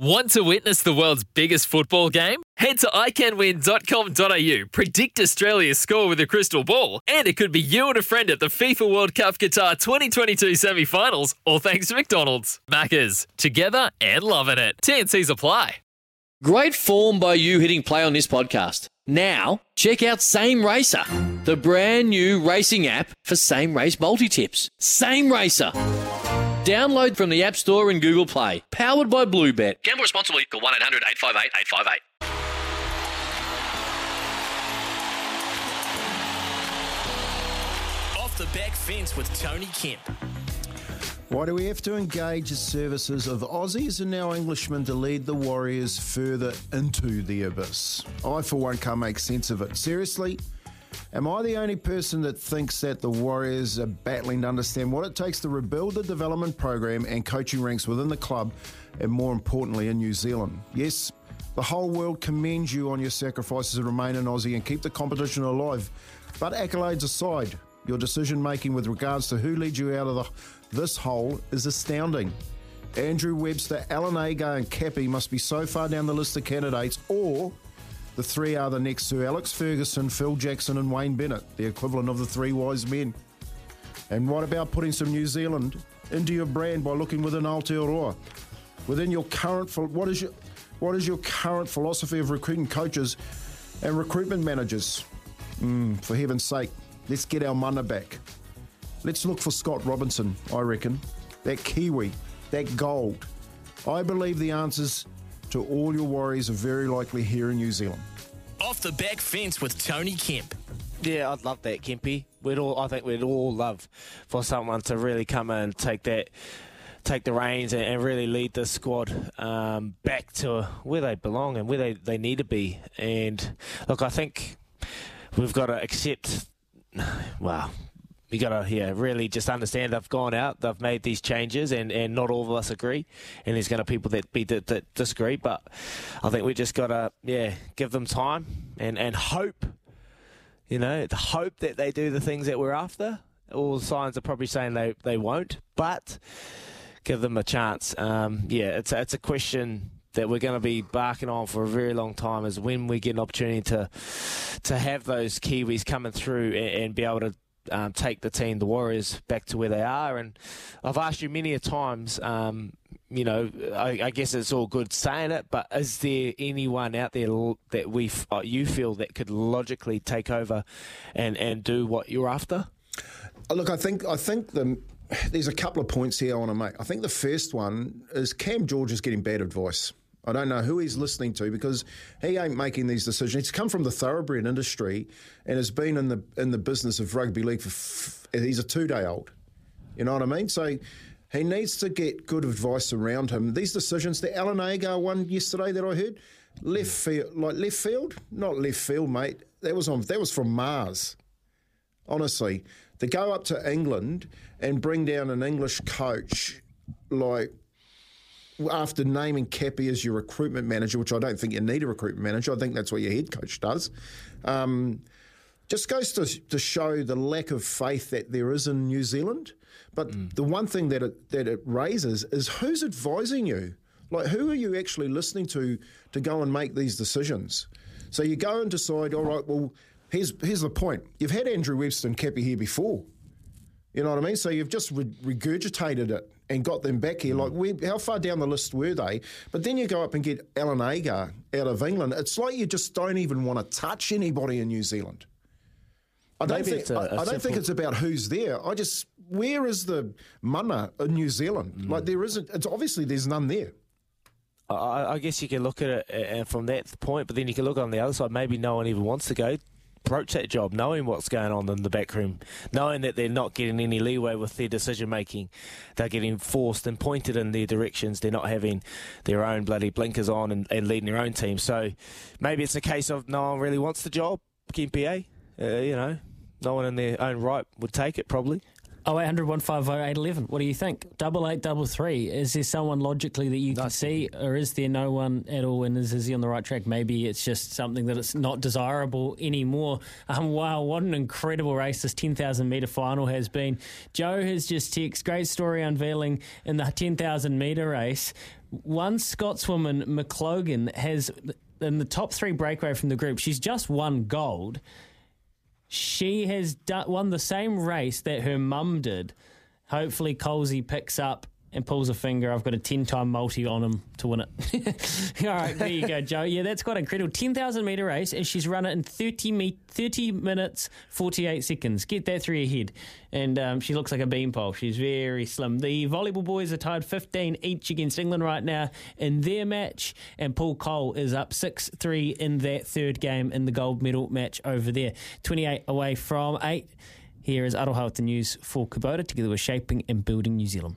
Want to witness the world's biggest football game? Head to iCanWin.com.au, predict Australia's score with a crystal ball, and it could be you and a friend at the FIFA World Cup Qatar 2022 semi finals, all thanks to McDonald's. Maccas, together and loving it. TNC's apply. Great form by you hitting play on this podcast. Now, check out Same Racer, the brand new racing app for same race multi tips. Same Racer. Download from the App Store and Google Play. Powered by Bluebet. Gamble responsibly. Call 1 800 858 858. Off the back fence with Tony Kemp. Why do we have to engage the services of Aussies and now Englishmen to lead the Warriors further into the abyss? I, for one, can't make sense of it. Seriously? Am I the only person that thinks that the Warriors are battling to understand what it takes to rebuild the development program and coaching ranks within the club, and more importantly, in New Zealand? Yes, the whole world commends you on your sacrifices to remain an Aussie and keep the competition alive. But accolades aside, your decision making with regards to who leads you out of the, this hole is astounding. Andrew Webster, Alan Agar, and Cappy must be so far down the list of candidates, or the three are the next to Alex Ferguson, Phil Jackson, and Wayne Bennett, the equivalent of the three wise men. And what about putting some New Zealand into your brand by looking within Aotearoa? Within your current, what is your, what is your current philosophy of recruiting coaches and recruitment managers? Mm, for heaven's sake, let's get our mana back. Let's look for Scott Robinson, I reckon. That Kiwi, that gold. I believe the answers to all your worries are very likely here in New Zealand. Off the back fence with Tony Kemp. Yeah, I'd love that, Kempy. We'd all, I think we'd all love for someone to really come in and take that, take the reins and, and really lead the squad um, back to where they belong and where they, they need to be. And look, I think we've got to accept. Well, we got to yeah really just understand they've gone out, they've made these changes, and, and not all of us agree, and there's going to be people that be that, that disagree. But I think we just got to yeah give them time and and hope, you know, hope that they do the things that we're after. All signs are probably saying they they won't, but give them a chance. Um, yeah, it's a, it's a question that we're going to be barking on for a very long time is when we get an opportunity to to have those Kiwis coming through and, and be able to um, take the team, the Warriors, back to where they are. And I've asked you many a times, um, you know, I, I, guess it's all good saying it, but is there anyone out there that we uh, you feel that could logically take over and, and do what you're after? Uh, look, I think I think the, there's a couple of points here I want to make. I think the first one is Cam George is getting bad advice. I don't know who he's listening to because he ain't making these decisions. He's come from the thoroughbred industry and has been in the in the business of rugby league for. F- he's a two day old. You know what I mean? So he needs to get good advice around him. These decisions, the Alan Agar one yesterday that I heard, left mm. field, like left field, not left field, mate. That was on. That was from Mars. Honestly, to go up to England and bring down an English coach like after naming Cappy as your recruitment manager, which I don't think you need a recruitment manager, I think that's what your head coach does. Um, just goes to, to show the lack of faith that there is in New Zealand. But mm. the one thing that it, that it raises is who's advising you? Like, who are you actually listening to to go and make these decisions? So you go and decide, all right, well, here's, here's the point. You've had Andrew Webster and Cappy here before. You know what I mean? So you've just re- regurgitated it and got them back here. Like, we, how far down the list were they? But then you go up and get Alan Agar out of England. It's like you just don't even want to touch anybody in New zealand I don't, think, a, a I, I don't think it's about who's there. I just, where is the mana in New Zealand? Mm. Like, there isn't, it's obviously there's none there. I, I guess you can look at it from that point, but then you can look on the other side. Maybe no one even wants to go approach that job, knowing what's going on in the back room, knowing that they're not getting any leeway with their decision making. They're getting forced and pointed in their directions. They're not having their own bloody blinkers on and, and leading their own team. So maybe it's a case of no one really wants the job, Kempy? Uh, you know, no one in their own right would take it probably. Oh, 800 150 811. What do you think? Double eight, double three. Is there someone logically that you can see, or is there no one at all? And is, is he on the right track? Maybe it's just something that it's not desirable anymore. Um, wow, what an incredible race this 10,000 metre final has been. Joe has just texted, great story unveiling in the 10,000 metre race. One Scotswoman, McColgan, has in the top three breakaway from the group. She's just won gold she has done, won the same race that her mum did. Hopefully, Colsey picks up and pulls a finger. I've got a 10 time multi on him to win it. All right, there you go, Joe. Yeah, that's quite incredible. 10,000 metre race, and she's run it in 30, me- 30 minutes, 48 seconds. Get that through your head. And um, she looks like a beanpole. She's very slim. The volleyball boys are tied 15 each against England right now in their match, and Paul Coll is up 6 3 in that third game in the gold medal match over there. 28 away from 8. Here is Aroha with the news for Kubota, together with Shaping and Building New Zealand.